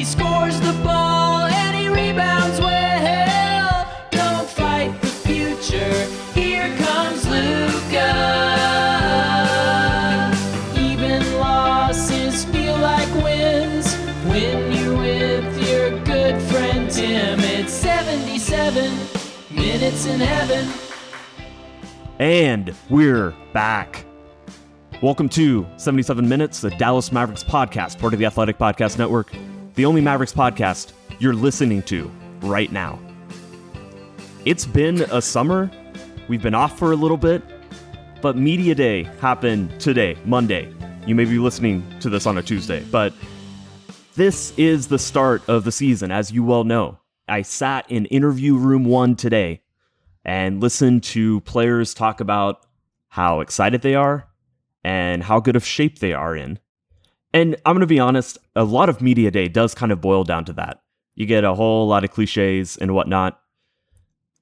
He scores the ball and he rebounds well. Don't fight the future. Here comes Luka. Even losses feel like wins when you're with your good friend Tim. It's 77 minutes in heaven. And we're back. Welcome to 77 Minutes, the Dallas Mavericks podcast, part of the Athletic Podcast Network, the only Mavericks podcast you're listening to right now. It's been a summer. We've been off for a little bit, but Media Day happened today, Monday. You may be listening to this on a Tuesday, but this is the start of the season, as you well know. I sat in interview room one today and listened to players talk about how excited they are and how good of shape they are in. And I'm going to be honest, a lot of Media Day does kind of boil down to that. You get a whole lot of cliches and whatnot.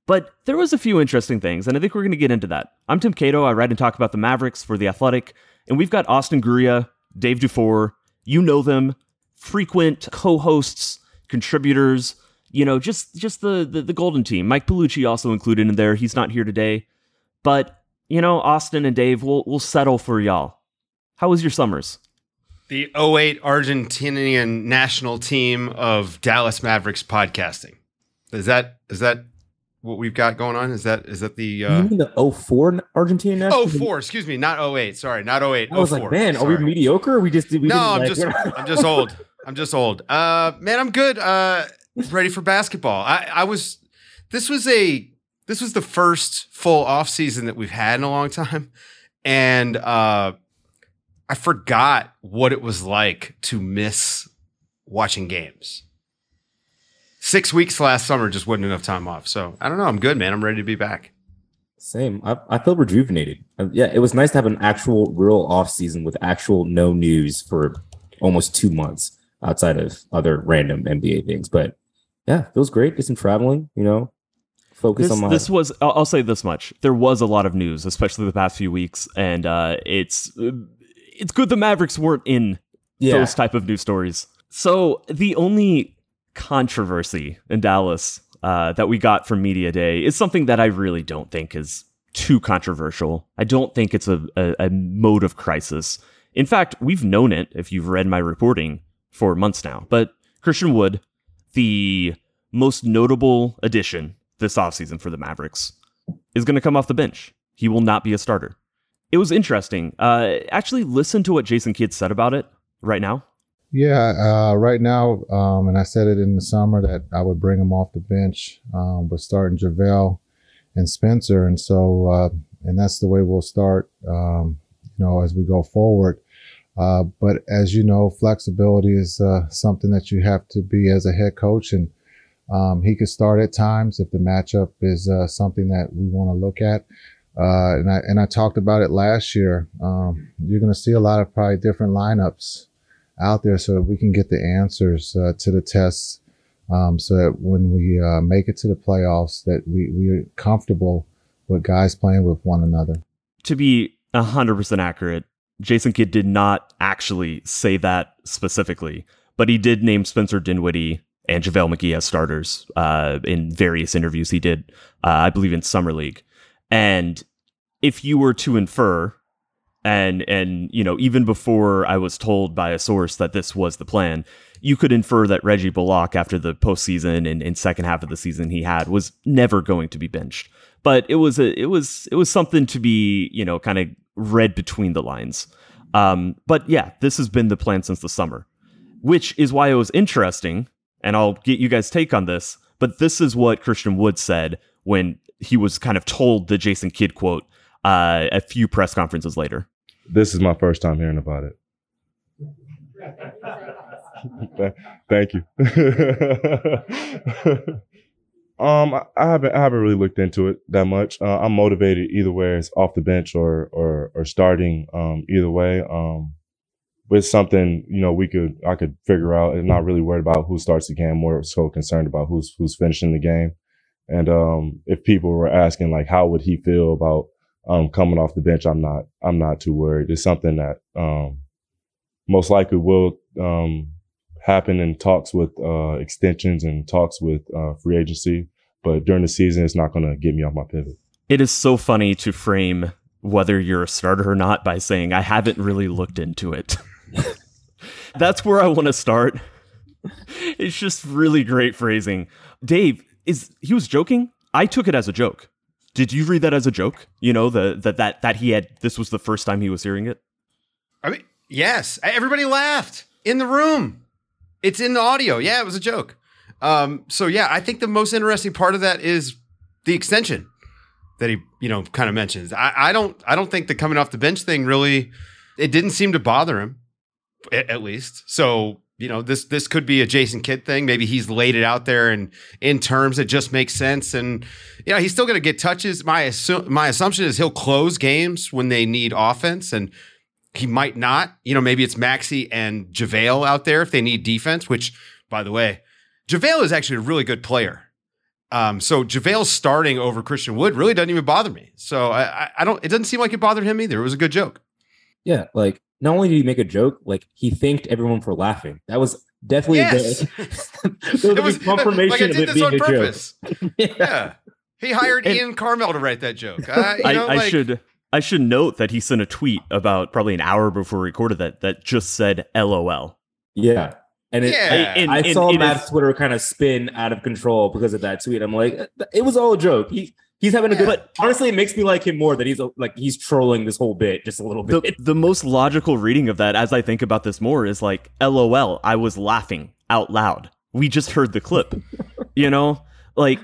But there was a few interesting things, and I think we're going to get into that. I'm Tim Cato. I write and talk about the Mavericks for The Athletic, and we've got Austin Guria, Dave Dufour. You know them, frequent co-hosts, contributors, you know, just just the, the the golden team. Mike Bellucci also included in there. He's not here today. But, you know, Austin and Dave, we'll we'll settle for y'all. How was your summers? The 08 Argentinian national team of Dallas Mavericks podcasting. Is that is that what we've got going on? Is that is that the uh you mean the 04 Argentina national? Oh, four, excuse me, not 08. Sorry, not 08. I was 04, like, man, are we mediocre? We just we No, I'm like- just I'm just old. I'm just old. Uh man, I'm good. Uh ready for basketball. I I was this was a this was the first full off season that we've had in a long time and uh I forgot what it was like to miss watching games. 6 weeks last summer just wasn't enough time off. So, I don't know, I'm good, man. I'm ready to be back. Same. I, I feel rejuvenated. Uh, Yeah, it was nice to have an actual real off season with actual no news for almost two months outside of other random NBA things. But yeah, feels great. Get some traveling. You know, focus This, on my. this was I'll, I'll say this much there was a lot of news especially the past few weeks and uh, it's it's good the mavericks weren't in yeah, those type of news stories. So the only controversy in dallas uh, that we got from media day is something that i really don't think is too controversial. I don't think it's a, a, a mode of crisis. In fact we've known it if you've read my reporting for months now. But christian wood the most notable addition this offseason for the Mavericks is going to come off the bench. He will not be a starter. It was interesting. Uh, actually, listen to what Jason Kidd said about it right now. Yeah, uh, right now, um, and I said it in the summer that I would bring him off the bench, um, but starting JaVale and Spencer, and so uh, and that's the way we'll start, um, you know, as we go forward. Uh, but as you know, flexibility is uh, something that you have to be as a head coach, and um, he could start at times if the matchup is uh, something that we want to look at. Uh, and I and I talked about it last year. Um, you're going to see a lot of probably different lineups out there so that we can get the answers uh, to the tests um, so that when we uh, make it to the playoffs that we, we're comfortable with guys playing with one another To be 100% accurate, Jason Kidd did not actually say that specifically, but he did name Spencer Dinwiddie and JaVale McGee as starters uh, in various interviews he did, uh, I believe, in Summer League. And if you were to infer, and and you know even before I was told by a source that this was the plan, you could infer that Reggie Bullock after the postseason and, and second half of the season he had was never going to be benched. But it was a it was it was something to be you know kind of read between the lines. Um, but yeah, this has been the plan since the summer, which is why it was interesting. And I'll get you guys' take on this. But this is what Christian Wood said when he was kind of told the Jason Kidd quote uh, a few press conferences later. This is my first time hearing about it. Thank you. um, I, haven't I haven't really looked into it that much. Uh, I'm motivated either way, it's off the bench or or or starting. Um, either way. Um, it's something you know we could I could figure out. and not really worried about who starts the game. More so concerned about who's who's finishing the game. And um, if people were asking like how would he feel about um, coming off the bench, I'm not I'm not too worried. It's something that um, most likely will um, happen in talks with uh, extensions and talks with uh, free agency. But during the season, it's not going to get me off my pivot. It is so funny to frame whether you're a starter or not by saying, I haven't really looked into it. That's where I want to start. It's just really great phrasing. Dave, is he was joking? I took it as a joke. Did you read that as a joke? You know, the that that that he had this was the first time he was hearing it? I mean, yes, everybody laughed in the room. It's in the audio. Yeah, it was a joke. Um, so yeah, I think the most interesting part of that is the extension that he, you know, kind of mentions. I, I don't, I don't think the coming off the bench thing really, it didn't seem to bother him, at, at least. So you know, this this could be a Jason Kidd thing. Maybe he's laid it out there and in terms that just makes sense. And you know, he's still going to get touches. My assu- my assumption is he'll close games when they need offense, and he might not. You know, maybe it's Maxi and JaVale out there if they need defense. Which, by the way, JaVale is actually a really good player. Um, so JaVale starting over Christian Wood really doesn't even bother me. So I, I don't. It doesn't seem like it bothered him either. It was a good joke. Yeah, like not only did he make a joke, like he thanked everyone for laughing. That was definitely yes. there was, was confirmation like I did of it this being on a purpose. joke. yeah. yeah. He hired And- Ian Karmel to write that joke. Uh, you I, know, I like- should I should note that he sent a tweet about probably an hour before we recorded that that just said LOL. Yeah. And it, Yeah. And- I and saw it Matt's is- Twitter kind of spin out of control because of that tweet. I'm like, it was all a joke. He he's having a good. But- honestly, it makes me like him more that he's like he's trolling this whole bit just a little the bit. the most logical reading of that as I think about this more is like LOL, I was laughing out loud. We just heard the clip. you know? Like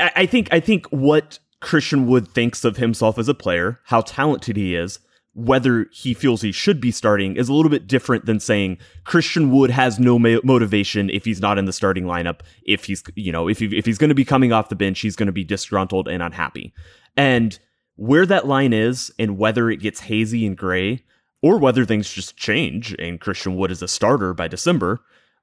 I, I think I think what Christian Wood thinks of himself as a player, how talented he is, whether he feels he should be starting is a little bit different than saying Christian Wood has no ma- motivation if he's not in the starting lineup. If he's, you know, if he, if he's going to be coming off the bench, he's going to be disgruntled and unhappy. And where that line is, and whether it gets hazy and gray, or whether things just change and Christian Wood is a starter by December,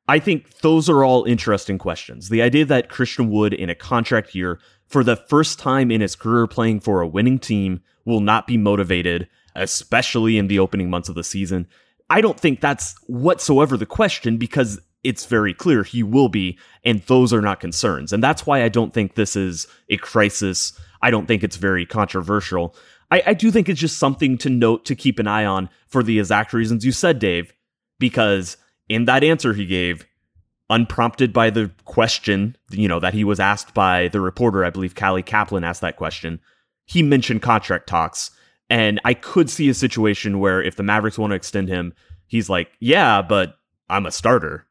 I think those are all interesting questions. The idea that Christian Wood in a contract year, for the first time in his career playing for a winning team, will not be motivated, especially in the opening months of the season. I don't think that's whatsoever the question because it's very clear he will be, and those are not concerns. And that's why I don't think this is a crisis. I don't think it's very controversial. I, I do think it's just something to note to keep an eye on for the exact reasons you said, Dave, because in that answer he gave, unprompted by the question, you know, that he was asked by the reporter, I believe Callie Caplan asked that question, he mentioned contract talks. And I could see a situation where if the Mavericks want to extend him, he's like, yeah, but I'm a starter.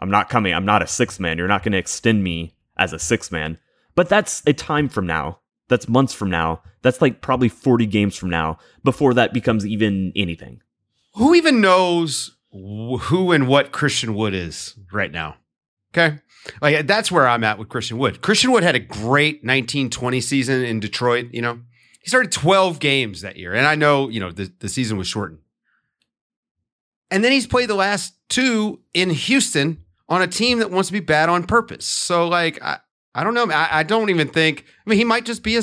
I'm not coming. I'm not a six man. You're not going to extend me as a six man. But that's a time from now. That's months from now. That's like probably 40 games from now before that becomes even anything. who even knows who and what Christian Wood is right now? Okay. Like that's where I'm at with Christian Wood. Christian Wood had a great 1920 season in Detroit, you know. He started 12 games that year. And I know, you know, the, the season was shortened. And then he's played the last two in Houston on a team that wants to be bad on purpose. So like I, I don't know. I, I don't even think I mean he might just be a,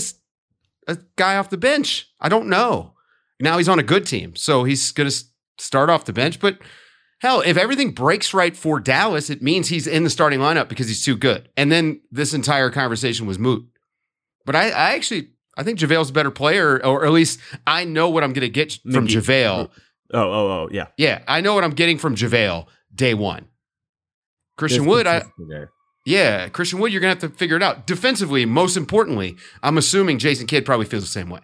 a guy off the bench. I don't know. Now he's on a good team, so he's going to start off the bench. But hell, if everything breaks right for Dallas, it means he's in the starting lineup because he's too good. And then this entire conversation was moot. But I, I actually, I think JaVale's a better player, or at least I know what I'm going to get from Mingy. JaVale. Oh, oh, oh, yeah. Yeah, I know what I'm getting from JaVale day one. Christian There's Wood, I, there. yeah, Christian Wood, you're going to have to figure it out. Defensively, most importantly, I'm assuming Jason Kidd probably feels the same way.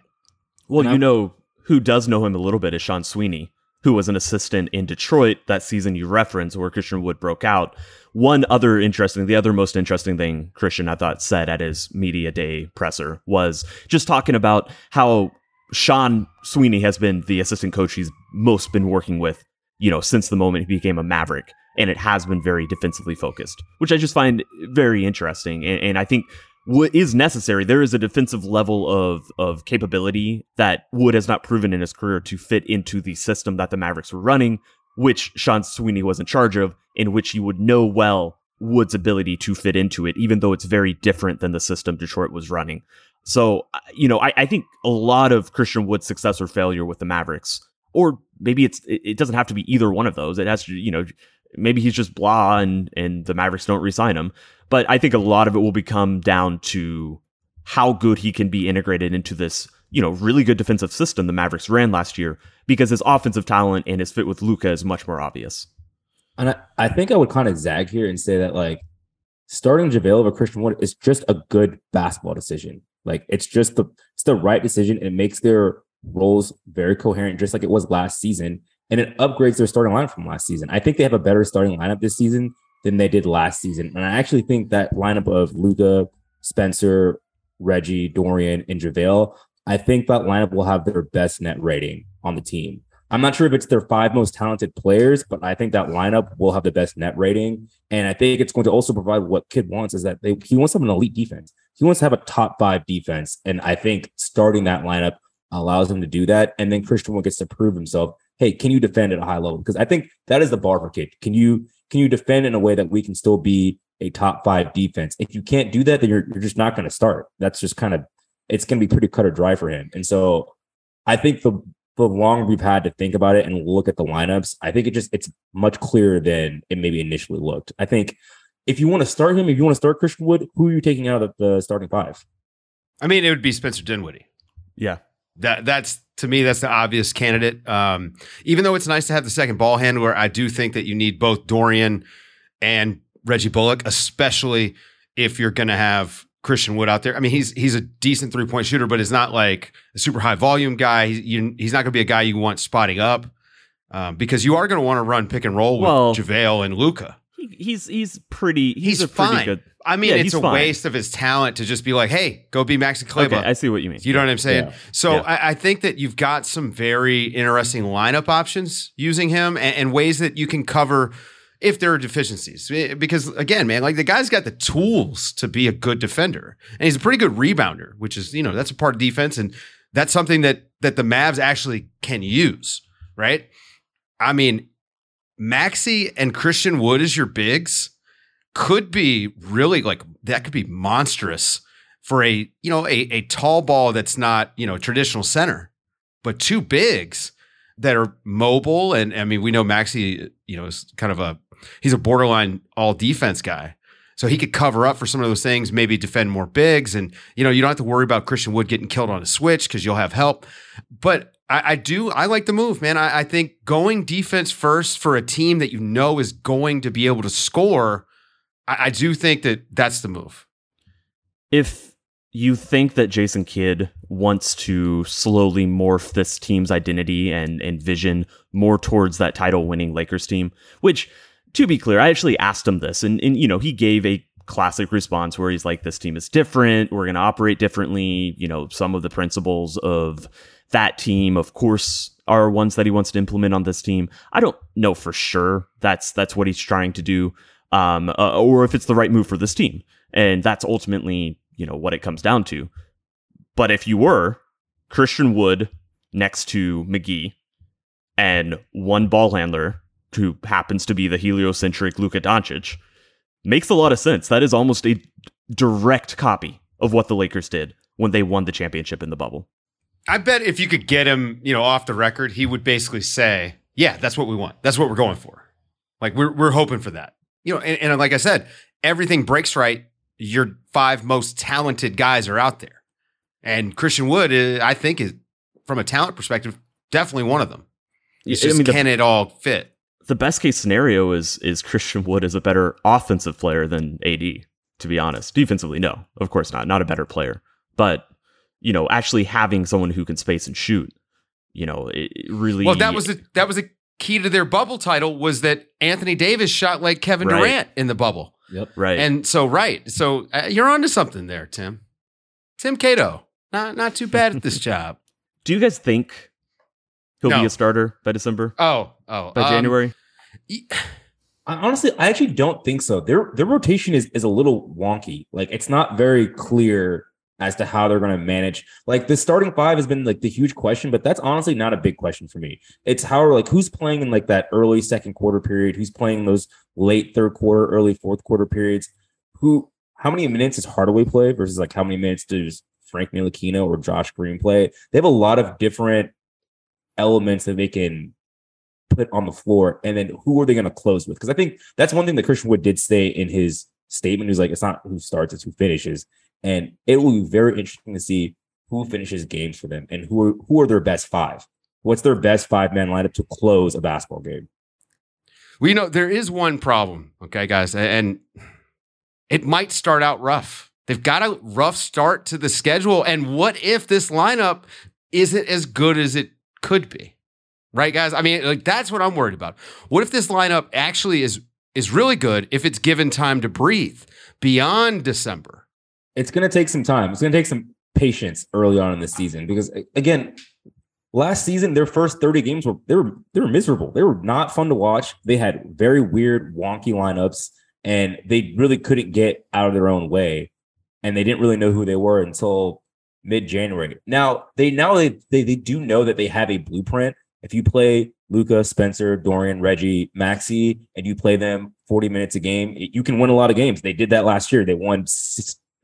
Well, you know who does know him a little bit is Sean Sweeney, who was an assistant in Detroit that season you referenced where Christian Wood broke out. One other interesting, the other most interesting thing Christian I thought said at his media day presser was just talking about how Sean Sweeney has been the assistant coach he's most been working with, you know, since the moment he became a Maverick. And it has been very defensively focused, which I just find very interesting. And, and I think what is necessary. There is a defensive level of of capability that Wood has not proven in his career to fit into the system that the Mavericks were running, which Sean Sweeney was in charge of, in which you would know well Wood's ability to fit into it, even though it's very different than the system Detroit was running. So, you know, I, I think a lot of Christian Wood's success or failure with the Mavericks, or maybe it's it it doesn't have to be either one of those. It has to, you know, maybe he's just blah and and the Mavericks don't resign him. But I think a lot of it will become down to how good he can be integrated into this, you know, really good defensive system the Mavericks ran last year because his offensive talent and his fit with Luka is much more obvious. And I, I think I would kind of zag here and say that like starting JaVale over Christian Wood is just a good basketball decision. Like it's just the it's the right decision. It makes their roles very coherent, just like it was last season, and it upgrades their starting lineup from last season. I think they have a better starting lineup this season than they did last season, and I actually think that lineup of Luka, Spencer, Reggie, Dorian, and JaVale, I think that lineup will have their best net rating on the team. I'm not sure if it's their five most talented players, but I think that lineup will have the best net rating. And I think it's going to also provide what Kidd wants is that they, he wants to have an elite defense. He wants to have a top five defense. And I think starting that lineup allows him to do that. And then Christian Wood gets to prove himself. Hey, can you defend at a high level? Because I think that is the bar for Kidd. Can you can you defend in a way that we can still be a top five defense? If you can't do that, then you're you're just not going to start. That's just kind of it's going to be pretty cut or dry for him. And so I think the the longer we've had to think about it and look at the lineups, I think it just it's much clearer than it maybe initially looked. I think if you want to start him, if you want to start Christian Wood, who are you taking out of the starting five? I mean, it would be Spencer Dinwiddie. Yeah. That that's to me that's the obvious candidate. Um, even though it's nice to have the second ball handler, I do think that you need both Dorian and Reggie Bullock, especially if you're going to have Christian Wood out there. I mean, he's he's a decent three point shooter, but is not like a super high volume guy. He's, you, he's not going to be a guy you want spotting up um, because you are going to want to run pick and roll with Well- JaVale and Luka. He, he's he's pretty he's, He's, a pretty fine. good I mean, Yeah, it's a fine. waste of his talent to just be like, "Hey, go be Maxi Kleber." Okay, I see what you mean. You know what I'm saying? Yeah. So Yeah. I, I think that you've got some very interesting lineup options using him and, and ways that you can cover if there are deficiencies. Eh, Because again, man, like the guy's got the tools to be a good defender, and he's a pretty good rebounder, which is you know that's a part of defense, and that's something that that the Mavs actually can use, right? I mean, Maxi and Christian Wood as your bigs could be really like that could be monstrous for a you know a, a tall ball that's not you know traditional center but two bigs that are mobile. And i mean we know maxi you know is kind of a he's a borderline all defense guy. So he could cover up for some of those things maybe defend more bigs. And you know you don't have to worry about christian wood getting killed on a switch because you'll have help. But I, I do i like the move man. I, I think going defense first for a team that you know is going to be able to score I, I do think that that's the move if you think that Jason Kidd wants to slowly morph this team's identity and, and vision more towards that title winning Lakers team, which to be clear, I actually asked him this and, and you know, he gave a classic response where he's like, this team is different. We're going to operate differently. You know, some of the principles of that team, of course, are ones that he wants to implement on this team. I don't know for sure that's, that's what he's trying to do. Um, uh, or if it's the right move for this team. And that's ultimately, you know, what it comes down to. But if you were Christian Wood next to McGee and one ball handler who happens to be the heliocentric Luka Doncic, makes a lot of sense. That is almost a direct copy of what the Lakers did when they won the championship in the bubble. I bet if you could get him, you know, off the record, he would basically say, "Yeah, that's what we want. That's what we're going for. Like we're we're hoping for that." You know, and, and like I said, everything breaks right. Your five most talented guys are out there, and Christian Wood, is, I think, is from a talent perspective, definitely one of them. It's I just mean, the- can it all fit? the best case scenario is is Christian Wood is a better offensive player than AD. To be honest, defensively, no, of course not, not a better player. But you know, actually having someone who can space and shoot, you know, it it really. Well, that was the that was the key to their bubble title was that Anthony Davis shot like Kevin Right. Durant in the bubble. Yep. right. And so, right. So uh, you're onto something there, Tim. Tim Cato. Not not too bad at this job. Do you guys think he'll No. be a starter by December, Oh, oh. by um, January? y- I, honestly, I actually don't think so. Their their rotation is is a little wonky. Like it's not very clear as to how they're going to manage. Like the starting five has been like the huge question, but that's honestly not a big question for me. It's how like who's playing in like that early second quarter period, who's playing those late third quarter, early fourth quarter periods. Who how many minutes does Hardaway play versus like how many minutes does Frank Ntilikina or Josh Green play? They have a lot of different elements that they can put on the floor, and then who are they going to close with? Because I think that's one thing that Christian Wood did say in his statement. He's like, it's not who starts, it's who finishes, and it will be very interesting to see who finishes games for them and who are who are their best five. What's their best five man lineup to close a basketball game? We know there is one problem, okay, guys, and it might start out rough. They've got a rough start to the schedule. And what if this lineup isn't as good as it could be? Right, guys? I mean, like that's what I'm worried about. What if this lineup actually is is really good if it's given time to breathe beyond December? It's going to take some time. It's going to take some patience early on in the season because again, last season their first 30 games were they were they were miserable. They were not fun to watch. They had very weird, wonky lineups and they really couldn't get out of their own way and they didn't really know who they were until mid-January. Now they now they, they they do know that they have a blueprint. If you play Luka, Spencer, Dorian, Reggie, Maxi, and you play them 40 minutes a game, you can win a lot of games. They did that last year. They won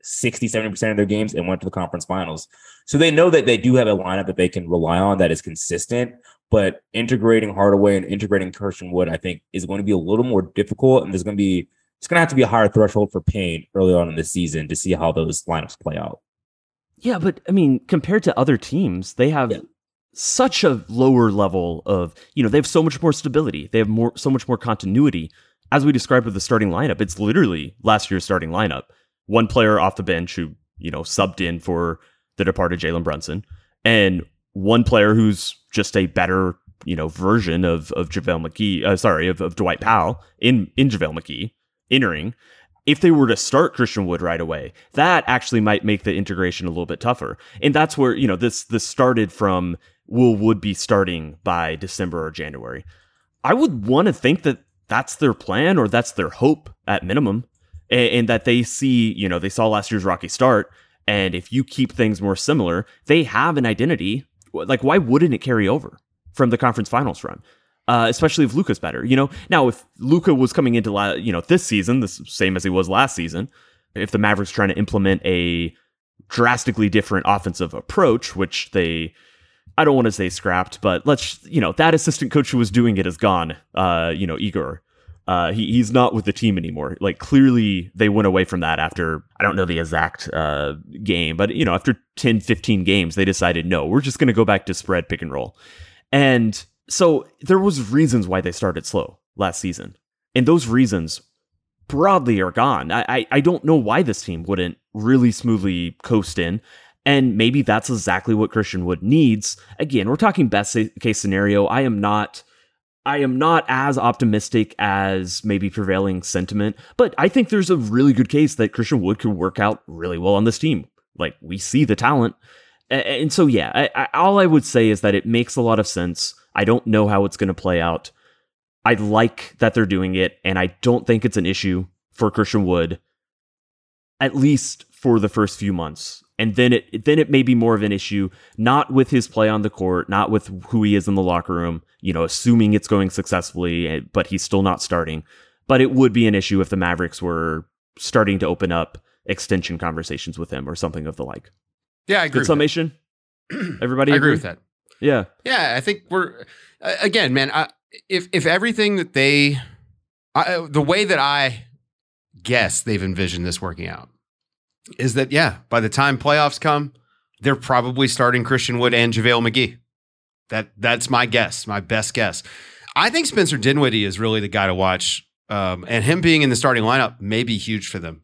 60, 70% of their games and went to the conference finals. So they know that they do have a lineup that they can rely on that is consistent. But integrating Hardaway and integrating Christian Wood, I think, is going to be a little more difficult. And there's going to be it's going to have to be a higher threshold for pain early on in the season to see how those lineups play out. Yeah, but I mean, compared to other teams, they have yeah. such a lower level of, you know, they have so much more stability. They have more so much more continuity. As we described with the starting lineup, it's literally last year's starting lineup. One player off the bench who, you know, subbed in for the departed Jalen Brunson, and one player who's just a better, you know, version of of JaVale McGee, uh, sorry, of, of Dwight Powell in in JaVale McGee entering, if they were to start Christian Wood right away, that actually might make the integration a little bit tougher. And that's where, you know, this this started from will Wood be starting by December or January. I would want to think that that's their plan or that's their hope at minimum. And, that they see, you know, they saw last year's rocky start. And if you keep things more similar, they have an identity. Like, why wouldn't it carry over from the conference finals run? uh, especially if Luka's better. You know, now if Luka was coming into la- you know this season, the same as he was last season, if the Mavericks trying to implement a drastically different offensive approach, which they I don't want to say scrapped, but let's you know that assistant coach who was doing it is gone. Uh, you know, Igor. Uh, he, he's not with the team anymore. Like clearly they went away from that after I don't know the exact uh, game, but you know after 10, 15 games they decided no, we're just going to go back to spread pick and roll. And so there was reasons why they started slow last season, and those reasons broadly are gone. I, I, I don't know why this team wouldn't really smoothly coast in. And maybe that's exactly what Christian Wood needs. Again, we're talking best case scenario. I am not I am not as optimistic as maybe prevailing sentiment, but I think there's a really good case that Christian Wood could work out really well on this team. Like we see the talent. And so yeah, I, I, all I would say is that it makes a lot of sense I don't know how it's going to play out. I like that they're doing it, and I don't think it's an issue for Christian Wood, at least for the first few months. And then it then it may be more of an issue, not with his play on the court, not with who he is in the locker room. You know, assuming it's going successfully, eh, but he's still not starting. But it would be an issue if the Mavericks were starting to open up extension conversations with him or something of the like. Yeah, I agree. Good summation. Everybody, I agree with that. Yeah. Yeah, I think we're again, man. I, if if everything that they, I, the way that I guess they've envisioned this working out is that yeah, by the time playoffs come, they're probably starting Christian Wood and JaVale McGee. That that's my guess, my best guess. I think Spencer Dinwiddie is really the guy to watch, um, and him being in the starting lineup may be huge for them.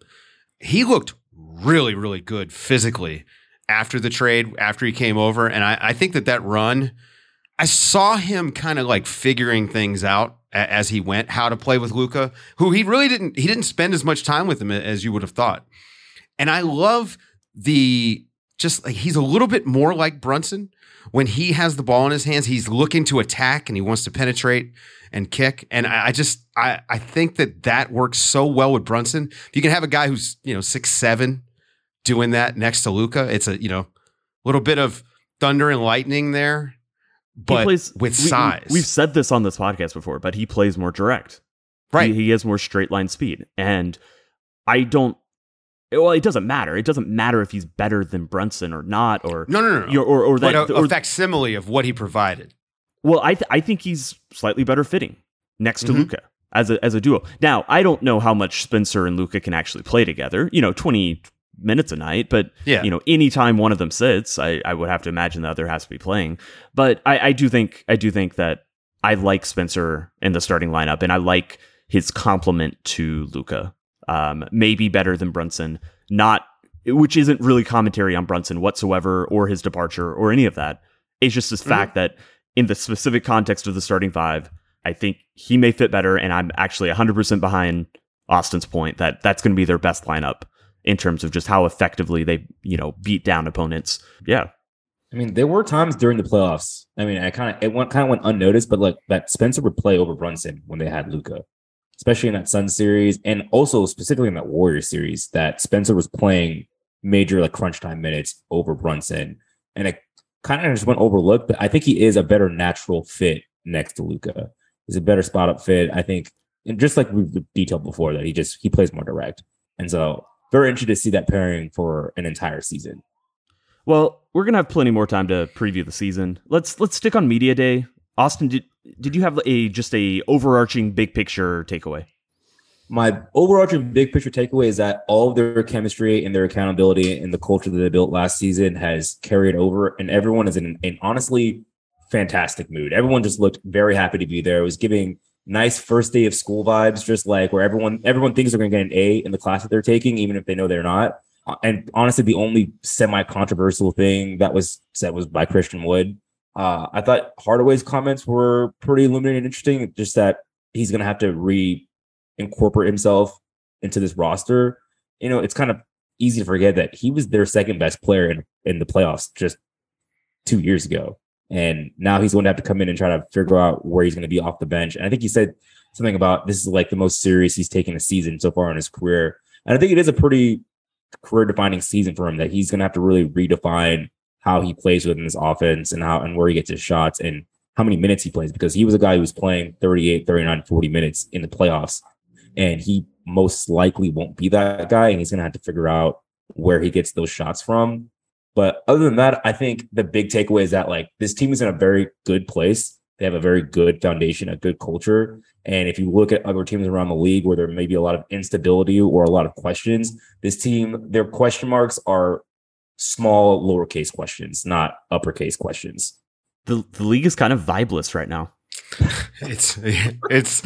He looked really, really good physically after the trade, after he came over. And I, I think that that run, I saw him kind of like figuring things out as he went, how to play with Luka, who he really didn't, he didn't spend as much time with him as you would have thought. And I love the, just like he's a little bit more like Brunson. When he has the ball in his hands, he's looking to attack and he wants to penetrate and kick. And I, I just, I, I think that that works so well with Brunson. If you can have a guy who's, you know, six, seven, doing that next to Luka, It's a you know little bit of thunder and lightning there, but plays, with size. We, have said this on this podcast before, but he plays more direct. Right, he, he has more straight line speed, and I don't. Well, it doesn't matter. It doesn't matter if he's better than Brunson or not, or no, no, no, no. or or, or that but a, or, a facsimile of what he provided. Well, I th- I think he's slightly better fitting next to Mhm. Luka as a as a duo. Now, I don't know how much Spencer and Luka can actually play together. You know, twenty minutes a night, but Yeah. you know, anytime one of them sits, I, I would have to imagine the other has to be playing. But I, I do think I do think that I like Spencer in the starting lineup, and I like his complement to Luka. Um, maybe better than Brunson, not which isn't really commentary on Brunson whatsoever, or his departure, or any of that. It's just this fact that in the specific context of the starting five, I think he may fit better, and I'm actually 100% behind Austin's point that that's going to be their best lineup in terms of just how effectively they, you know, beat down opponents. Yeah. I mean, there were times during the playoffs. I mean, I kind of it went kind of went unnoticed, but like that Spencer would play over Brunson when they had Luka, especially in that Sun series, and also specifically in that Warrior series. That Spencer was playing major like crunch time minutes over Brunson, and it kind of just went overlooked. But I think he is a better natural fit next to Luka. He's a better spot up fit. I think, and just like we've detailed before, that he just he plays more direct, and so very interested to see that pairing for an entire season. Well, we're gonna have plenty more time to preview the season. Let's let's stick on media day. Austin, did did you have a just a overarching big picture takeaway? my overarching big picture takeaway is that all of their chemistry and their accountability and the culture that they built last season has carried over, and everyone is in an honestly fantastic mood. Everyone just looked very happy to be there. It was giving nice first day of school vibes, just like where everyone everyone thinks they're going to get an A in the class that they're taking, even if they know they're not. Uh, And honestly, the only semi controversial thing that was said was by Christian Wood. Uh, I thought Hardaway's comments were pretty illuminating and interesting. Just that he's going to have to re incorporate himself into this roster. You know, it's kind of easy to forget that he was their second best player in, in the playoffs just two years ago. And now he's going to have to come in and try to figure out where he's going to be off the bench. And I think he said something about this is like the most serious he's taken a season so far in his career. And I think it is a pretty career defining season for him that he's going to have to really redefine how he plays within this offense and how and where he gets his shots and how many minutes he plays because he was a guy who was playing 38, 39, 40 minutes in the playoffs. And he most likely won't be that guy and he's going to have to figure out where he gets those shots from. But other than that i think the big takeaway is that like this team is in a very good place. They have a very good foundation a good culture. And if you look at other teams around the league where there may be a lot of instability or a lot of questions this team their question marks are small lowercase questions not uppercase questions The the league is kind of vibeless right now. It's it's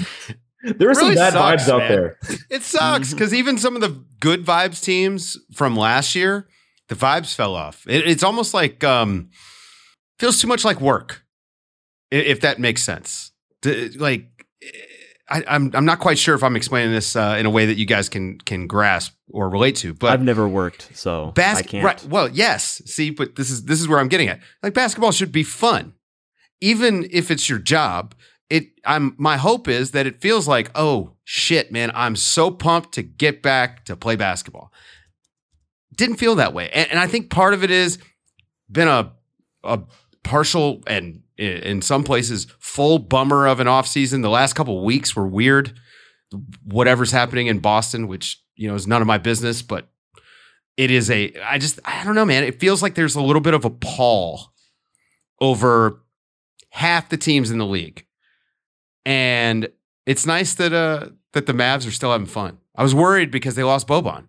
there are some bad sucks, vibes out there it sucks because even some of the good vibes teams from last year, the vibes fell off. It, it's almost like um feels too much like work, if that makes sense. Like I, I'm I'm not quite sure if I'm explaining this uh, in a way that you guys can can grasp or relate to, but I've never worked, so I can't. right? Well, yes. See, but this is this is where I'm getting at. Like basketball should be fun, even if it's your job. It. I'm. My hope is that it feels like, oh shit, man, I'm so pumped to get back to play basketball. Didn't feel that way, and, and I think part of it is been a a partial and in some places full bummer of an off season. The last couple weeks were weird. Whatever's happening in Boston, which you know is none of my business, but it is a I just I don't know, man. It feels like there's a little bit of a pall over half the teams in the league. And it's nice that uh that the Mavs are still having fun. I was worried because they lost Boban.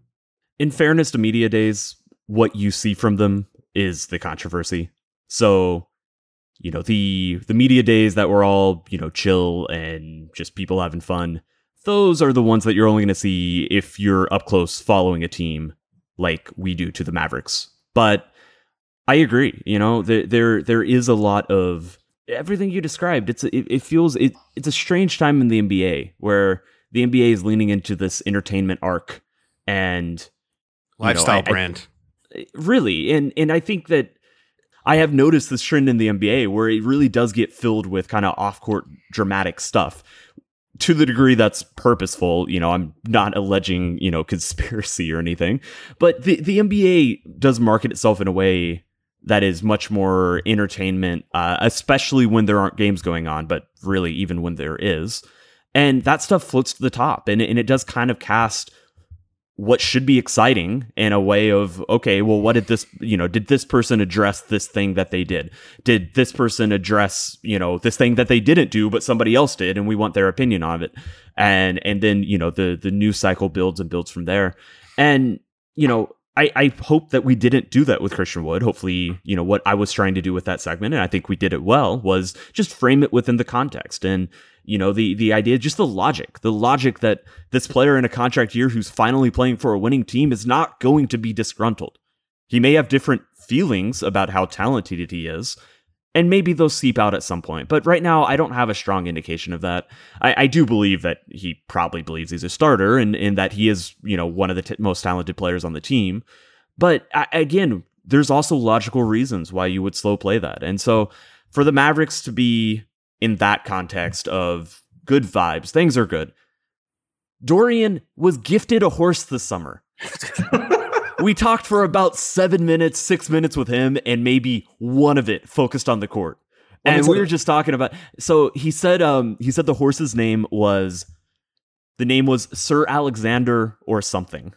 in fairness to media days, what you see from them is the controversy. So, you know, the the media days that were all, you know, chill and just people having fun, those are the ones that you're only going to see if you're up close following a team like we do to the Mavericks. But I agree, you know, there there there is a lot of everything you described. It's it, it feels it it's a strange time in the NBA where the NBA is leaning into this entertainment arc and you know, Lifestyle I- I- brand. really and and i think that i have noticed this trend in the nba where it really does get filled with kind of off-court dramatic stuff to the degree that's purposeful you know i'm not alleging you know conspiracy or anything but the the nba does market itself in a way that is much more entertainment uh, especially when there aren't games going on but really even when there is and that stuff floats to the top and, and it does kind of cast what should be exciting in a way of okay well what did this you know did this person address this thing that they did did this person address you know this thing that they didn't do but somebody else did and we want their opinion on it and and then you know the the news cycle builds and builds from there and you know I, I hope that we didn't do that with Christian Wood. Hopefully, you know, what I was trying to do with that segment, and I think we did it well, was just frame it within the context. And you know the the idea just the logic the logic that this player in a contract year who's finally playing for a winning team is not going to be disgruntled. He may have different feelings about how talented he is and maybe those seep out at some point but right now i don't have a strong indication of that. I, I do believe that he probably believes he's a starter and, and that he is you know one of the t- most talented players on the team but I, again there's also logical reasons why you would slow play that and so for the mavericks to be in that context of good vibes, things are good. Dorian was gifted a horse this summer. we talked for about seven minutes, six minutes with him, and maybe one of it focused on the court. And we were just talking about. So he said, um, he said the horse's name was, the name was Sir Alexander or something,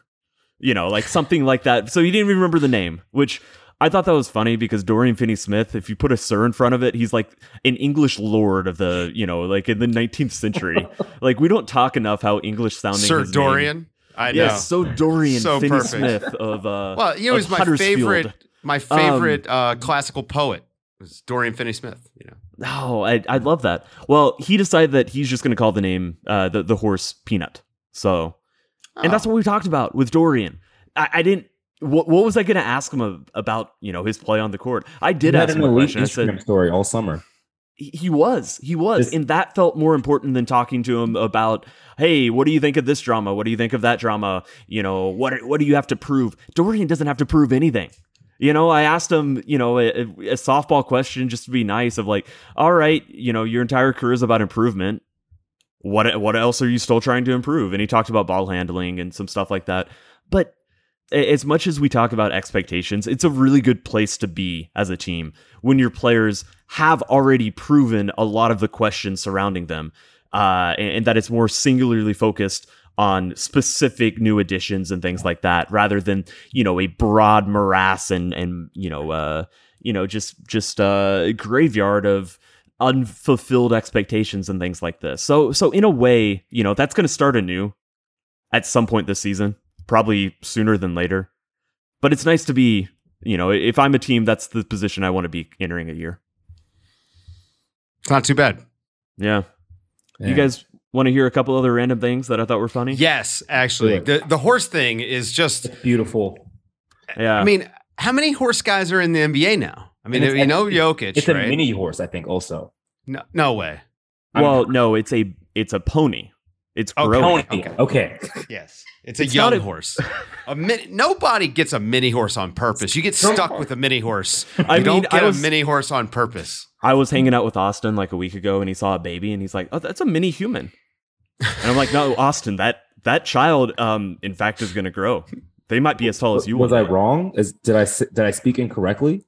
you know, like something like that. So he didn't even remember the name, which I thought that was funny because Dorian Finney Smith, if you put a sir in front of it, he's like an English lord of the, you know, like in the 19th century. like we don't talk enough how English sounding. Sir Dorian. Name. I know. Yes, so Dorian So Finney perfect. Smith of uh well, you know, of he's my favorite. My favorite uh, classical poet was Dorian Finney-Smith. You know, Oh, I I love that. Well, he decided that he's just going to call the name uh the the horse Peanut. So, and that's Oh. what we talked about with Dorian. I, I didn't. What, what was I going to ask him about? You know his play on the court. I did ask an him a question. I said, Instagram story all summer. he was he was This- and that felt more important than talking to him about hey what do you think of this drama what do you think of that drama you know what what do you have to prove dorian doesn't have to prove anything you know i asked him you know a, a softball question just to be nice of like all right you know your entire career is about improvement what what else are you still trying to improve and he talked about ball handling and some stuff like that but as much as we talk about expectations, it's a really good place to be as a team when your players have already proven a lot of the questions surrounding them, uh, and, and that it's more singularly focused on specific new additions and things like that, rather than you know a broad morass and and you know uh, you know just just a graveyard of unfulfilled expectations and things like this. So so in a way, you know that's going to start anew at some point this season probably sooner than later. But it's nice to be, you know, if I'm a team, that's the position I want to be entering a year. it's not too bad. Yeah. Yeah. You guys want to hear a couple other random things that I thought were funny? Yes, actually, Do the the horse thing is just. It's beautiful. Yeah. I mean, how many horse guys are in the NBA now? I mean, you know actually- Jokic, It's a mini horse, I think. Also, no, no way. well, no, it's a it's a pony. It's Oh, growing. pony. okay. Okay. okay. Yes, it's a It's young a- horse. A mini, nobody gets a mini horse on purpose. You get stuck with a mini horse. You I mean, don't get I was- a mini horse on purpose. I was hanging out with Austin like a week ago and he saw a baby and he's like, "Oh, that's a mini human." And I'm like, "No, Austin, that that child um in fact is going to grow. They might be as tall as you was I day." wrong? Is did I did I speak incorrectly?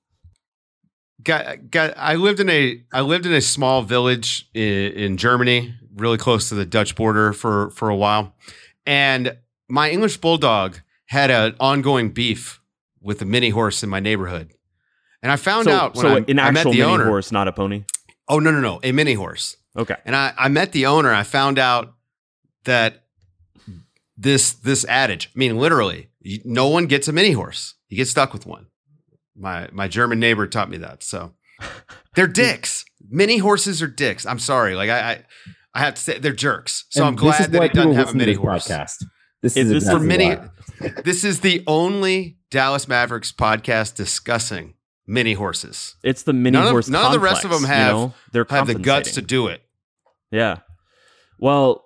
Got, got, I lived in a I lived in a small village in, in Germany, really close to the Dutch border for for a while, and my English bulldog had an ongoing beef with a mini horse in my neighborhood, and I found so, out when so I, an I met actual the mini owner. horse, not a pony. Oh no no no, a mini horse. Okay. And I, I met the owner. I found out that this this adage, I mean, literally, no one gets a mini horse. You get stuck with one. My my German neighbor taught me that. So they're dicks. Mini horses are dicks. I'm sorry. Like I I, I have to say they're jerks. So And I'm glad that why he doesn't have a mini this horse. Podcast. This Is is this For exactly mini, this is the only Dallas Mavericks podcast discussing mini horses. It's the mini None of- horse. none of the rest of them have- you know? They're Have the guts to do it. Yeah. Well,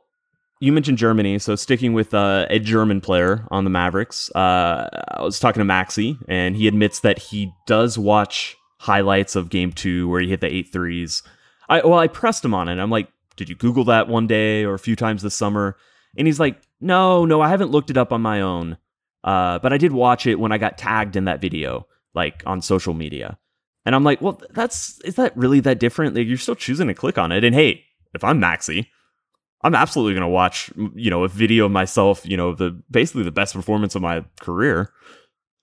you mentioned Germany, so sticking with uh, a German player on the Mavericks, uh, I was talking to Maxi, and he admits that he does watch highlights of Game Two where he hit the eight threes. I well, I pressed him on it. I'm like, did you Google that one day or a few times this summer? And he's like, no, no, I haven't looked it up on my own, uh, but I did watch it when I got tagged in that video, like on social media. And I'm like, well, that's is that really that different? Like, you're still choosing to click on it. And hey, if I'm Maxi, I'm absolutely going to watch, you know, a video of myself, you know, the basically the best performance of my career.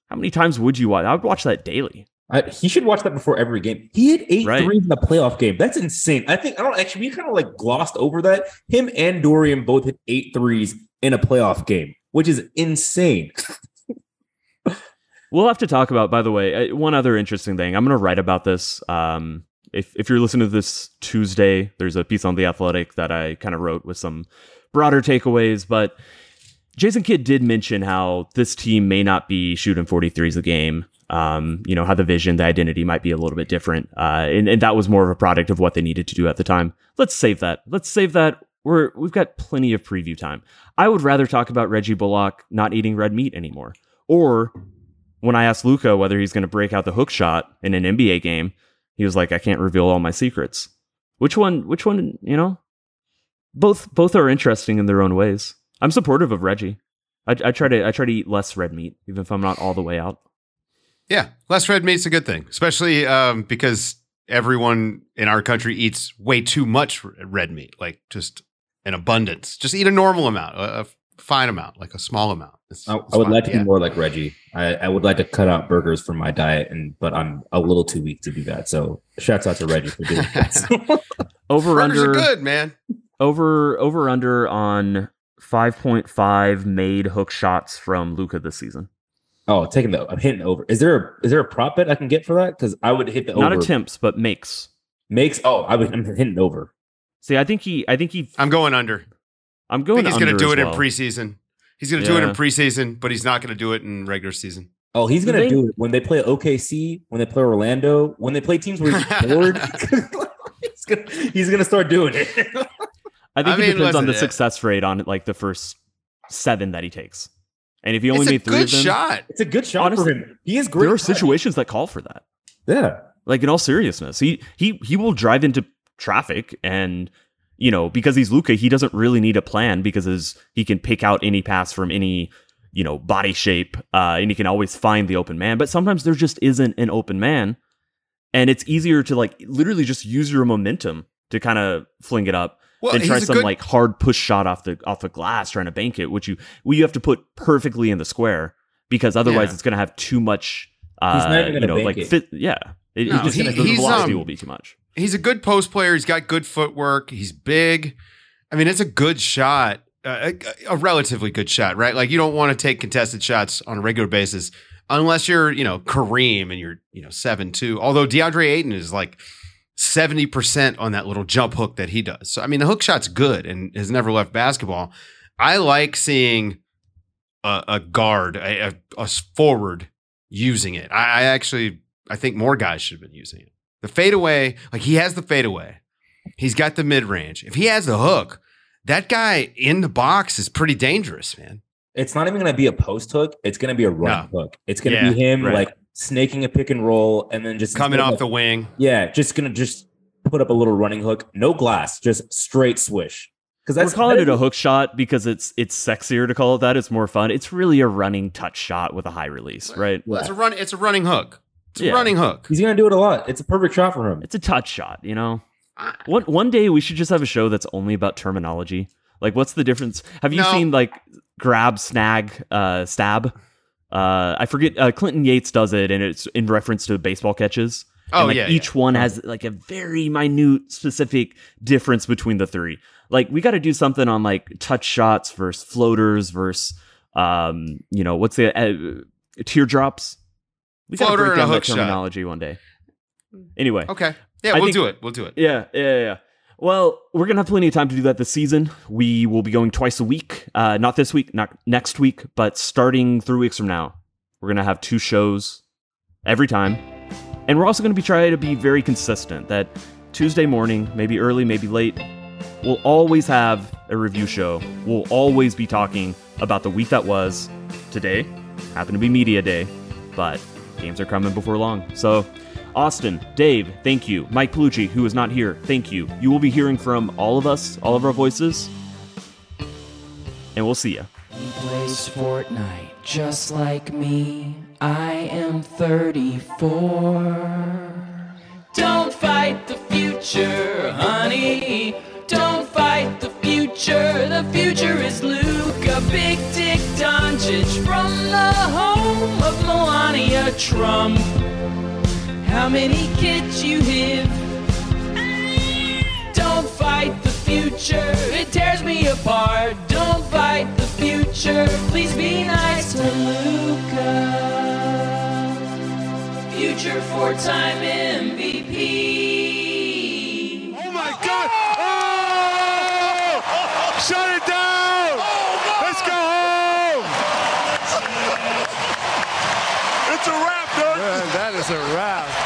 How many times would you watch? I would watch that daily. I, he should watch that before every game. He had eight Right. threes in the playoff game. That's insane. I think I don't actually. We kind of like glossed over that. Him and Dorian both hit eight threes in a playoff game, which is insane. We'll have to talk about, by the way, uh, one other interesting thing. I'm going to write about this. Um, if if you're listening to this Tuesday, there's a piece on the Athletic that I kind of wrote with some broader takeaways. But Jason Kidd did mention how this team may not be shooting 43s a game. Um, you know how the vision, the identity might be a little bit different, uh, and and that was more of a product of what they needed to do at the time. Let's save that. Let's save that. We're we've got plenty of preview time. I would rather talk about Reggie Bullock not eating red meat anymore, or when I asked Luka whether he's going to break out the hook shot in an NBA game, he was like, "I can't reveal all my secrets." Which one? Which one? You know, both both are interesting in their own ways. I'm supportive of Reggie. I, I try to I try to eat less red meat, even if I'm not all the way out. Yeah, less red meat's a good thing, especially um, because everyone in our country eats way too much red meat, like just an abundance. Just eat a normal amount, a, a fine amount, like a small amount. It's- I, it's I would fine. like to Yeah. be more like Reggie. I, I would like to cut out burgers from my diet, and but I'm a little too weak to do that. So shouts out to Reggie for doing that. Over Burgers under are good, man. over over under on 5.5 made hook shots from Luka this season. Oh, taking the I'm hitting the over. Is there a is there a prop bet I can get for that? Because I would hit the Not over. attempts, but makes. Makes oh I would I'm hitting over. See, I think he I think he I'm going under. I'm I going think he's going under to do as it well. in preseason. He's going to do it in preseason, but he's not going to do it in regular season. Oh, he's The gonna thing- do it when they play OKC, when they play Orlando, when they play teams where he's bored. he's, gonna, he's gonna start doing it. I think I it mean, depends on the listen, it- success rate on like the first seven that he takes. And if he only It's a made three good of them, shot. it's a good shot Honestly, for him. He is great. there are touch. situations that call for that. Yeah. Like in all seriousness, he he he will drive into traffic and you know because he's Luka, he doesn't really need a plan because his, he can pick out any pass from any you know body shape uh, and he can always find the open man. But sometimes there just isn't an open man, and it's easier to like literally just use your momentum to kind of fling it up Well, than try some good- like hard push shot off the off the glass trying to bank it, which you well, you have to put perfectly in the square because otherwise Yeah. it's going to have too much. Uh, He's not even you gonna know, bank like it. fit. Yeah, it, it No, just he- the he's, velocity um, will be too much. he's a good post player. He's got good footwork. He's big. I mean, it's a good shot, uh, a, a relatively good shot, right? Like you don't want to take contested shots on a regular basis unless you're, you know, Kareem and you're, you know, seven two. Although DeAndre Ayton is like seventy percent on that little jump hook that he does. So I mean, the hook shot's good and has never left basketball. I like seeing a, a guard, a, a, forward using it. I, I actually, I think more guys should have been using it. The fadeaway, like he has the fadeaway. He's got the mid range. If he has the hook, that guy in the box is pretty dangerous, man. It's not even gonna be a post hook. It's gonna be a run hook. It's gonna Yeah, be him right. like snaking a pick and roll and then just Coming instead of, off the wing. yeah, just gonna just put up a little running hook, no glass, just straight swish. Because We're that's calling it a hook shot because it's it's sexier to call it that. It's more fun. It's really a running touch shot with a high release, right? Well, it's a run. It's a running hook. It's a running hook. He's gonna do it a lot. It's a perfect shot for him. It's a touch shot, you know. One one day we should just have a show that's only about terminology. Like, what's the difference? Have you No. seen like grab, snag, uh, stab? Uh, I forget. Uh, Clinton Yates does it, and it's in reference to baseball catches. Oh and, like, yeah, each one has like a very minute, specific difference between the three. Like, we got to do something on like touch shots versus floaters versus, um, you know, what's the uh, teardrops? We got to break down that hook shot. terminology one day. Anyway. Okay. Yeah, I we'll think- do it. We'll do it. yeah, yeah, yeah, yeah. Well, we're gonna have plenty of time to do that this season. We will be going twice a week. Uh, not this week, not next week, but starting three weeks from now, we're gonna have two shows every time, and we're also gonna be trying to be very consistent. That Tuesday morning, maybe early, maybe late, we'll always have a review show. We'll always be talking about the week that was. Today happened to be media day, but games are coming before long. So. Austin, Dave, thank you. Mike Palucci, who is not here, thank you. You will be hearing from all of us, all of our voices, and we'll see you. He plays Fortnite just like me. I am 34. Don't fight the future, honey. Don't fight the future. The future is Luka, Big Dick Doncic from the home of Melania Trump. How many kids you have? Don't fight the future, it tears me apart. Don't fight the future, please be nice to Luka. Future four-time MVP. Oh my God! Oh! Shut it down! Oh, Let's go home! It's a wrap, dude. Man, that is a wrap.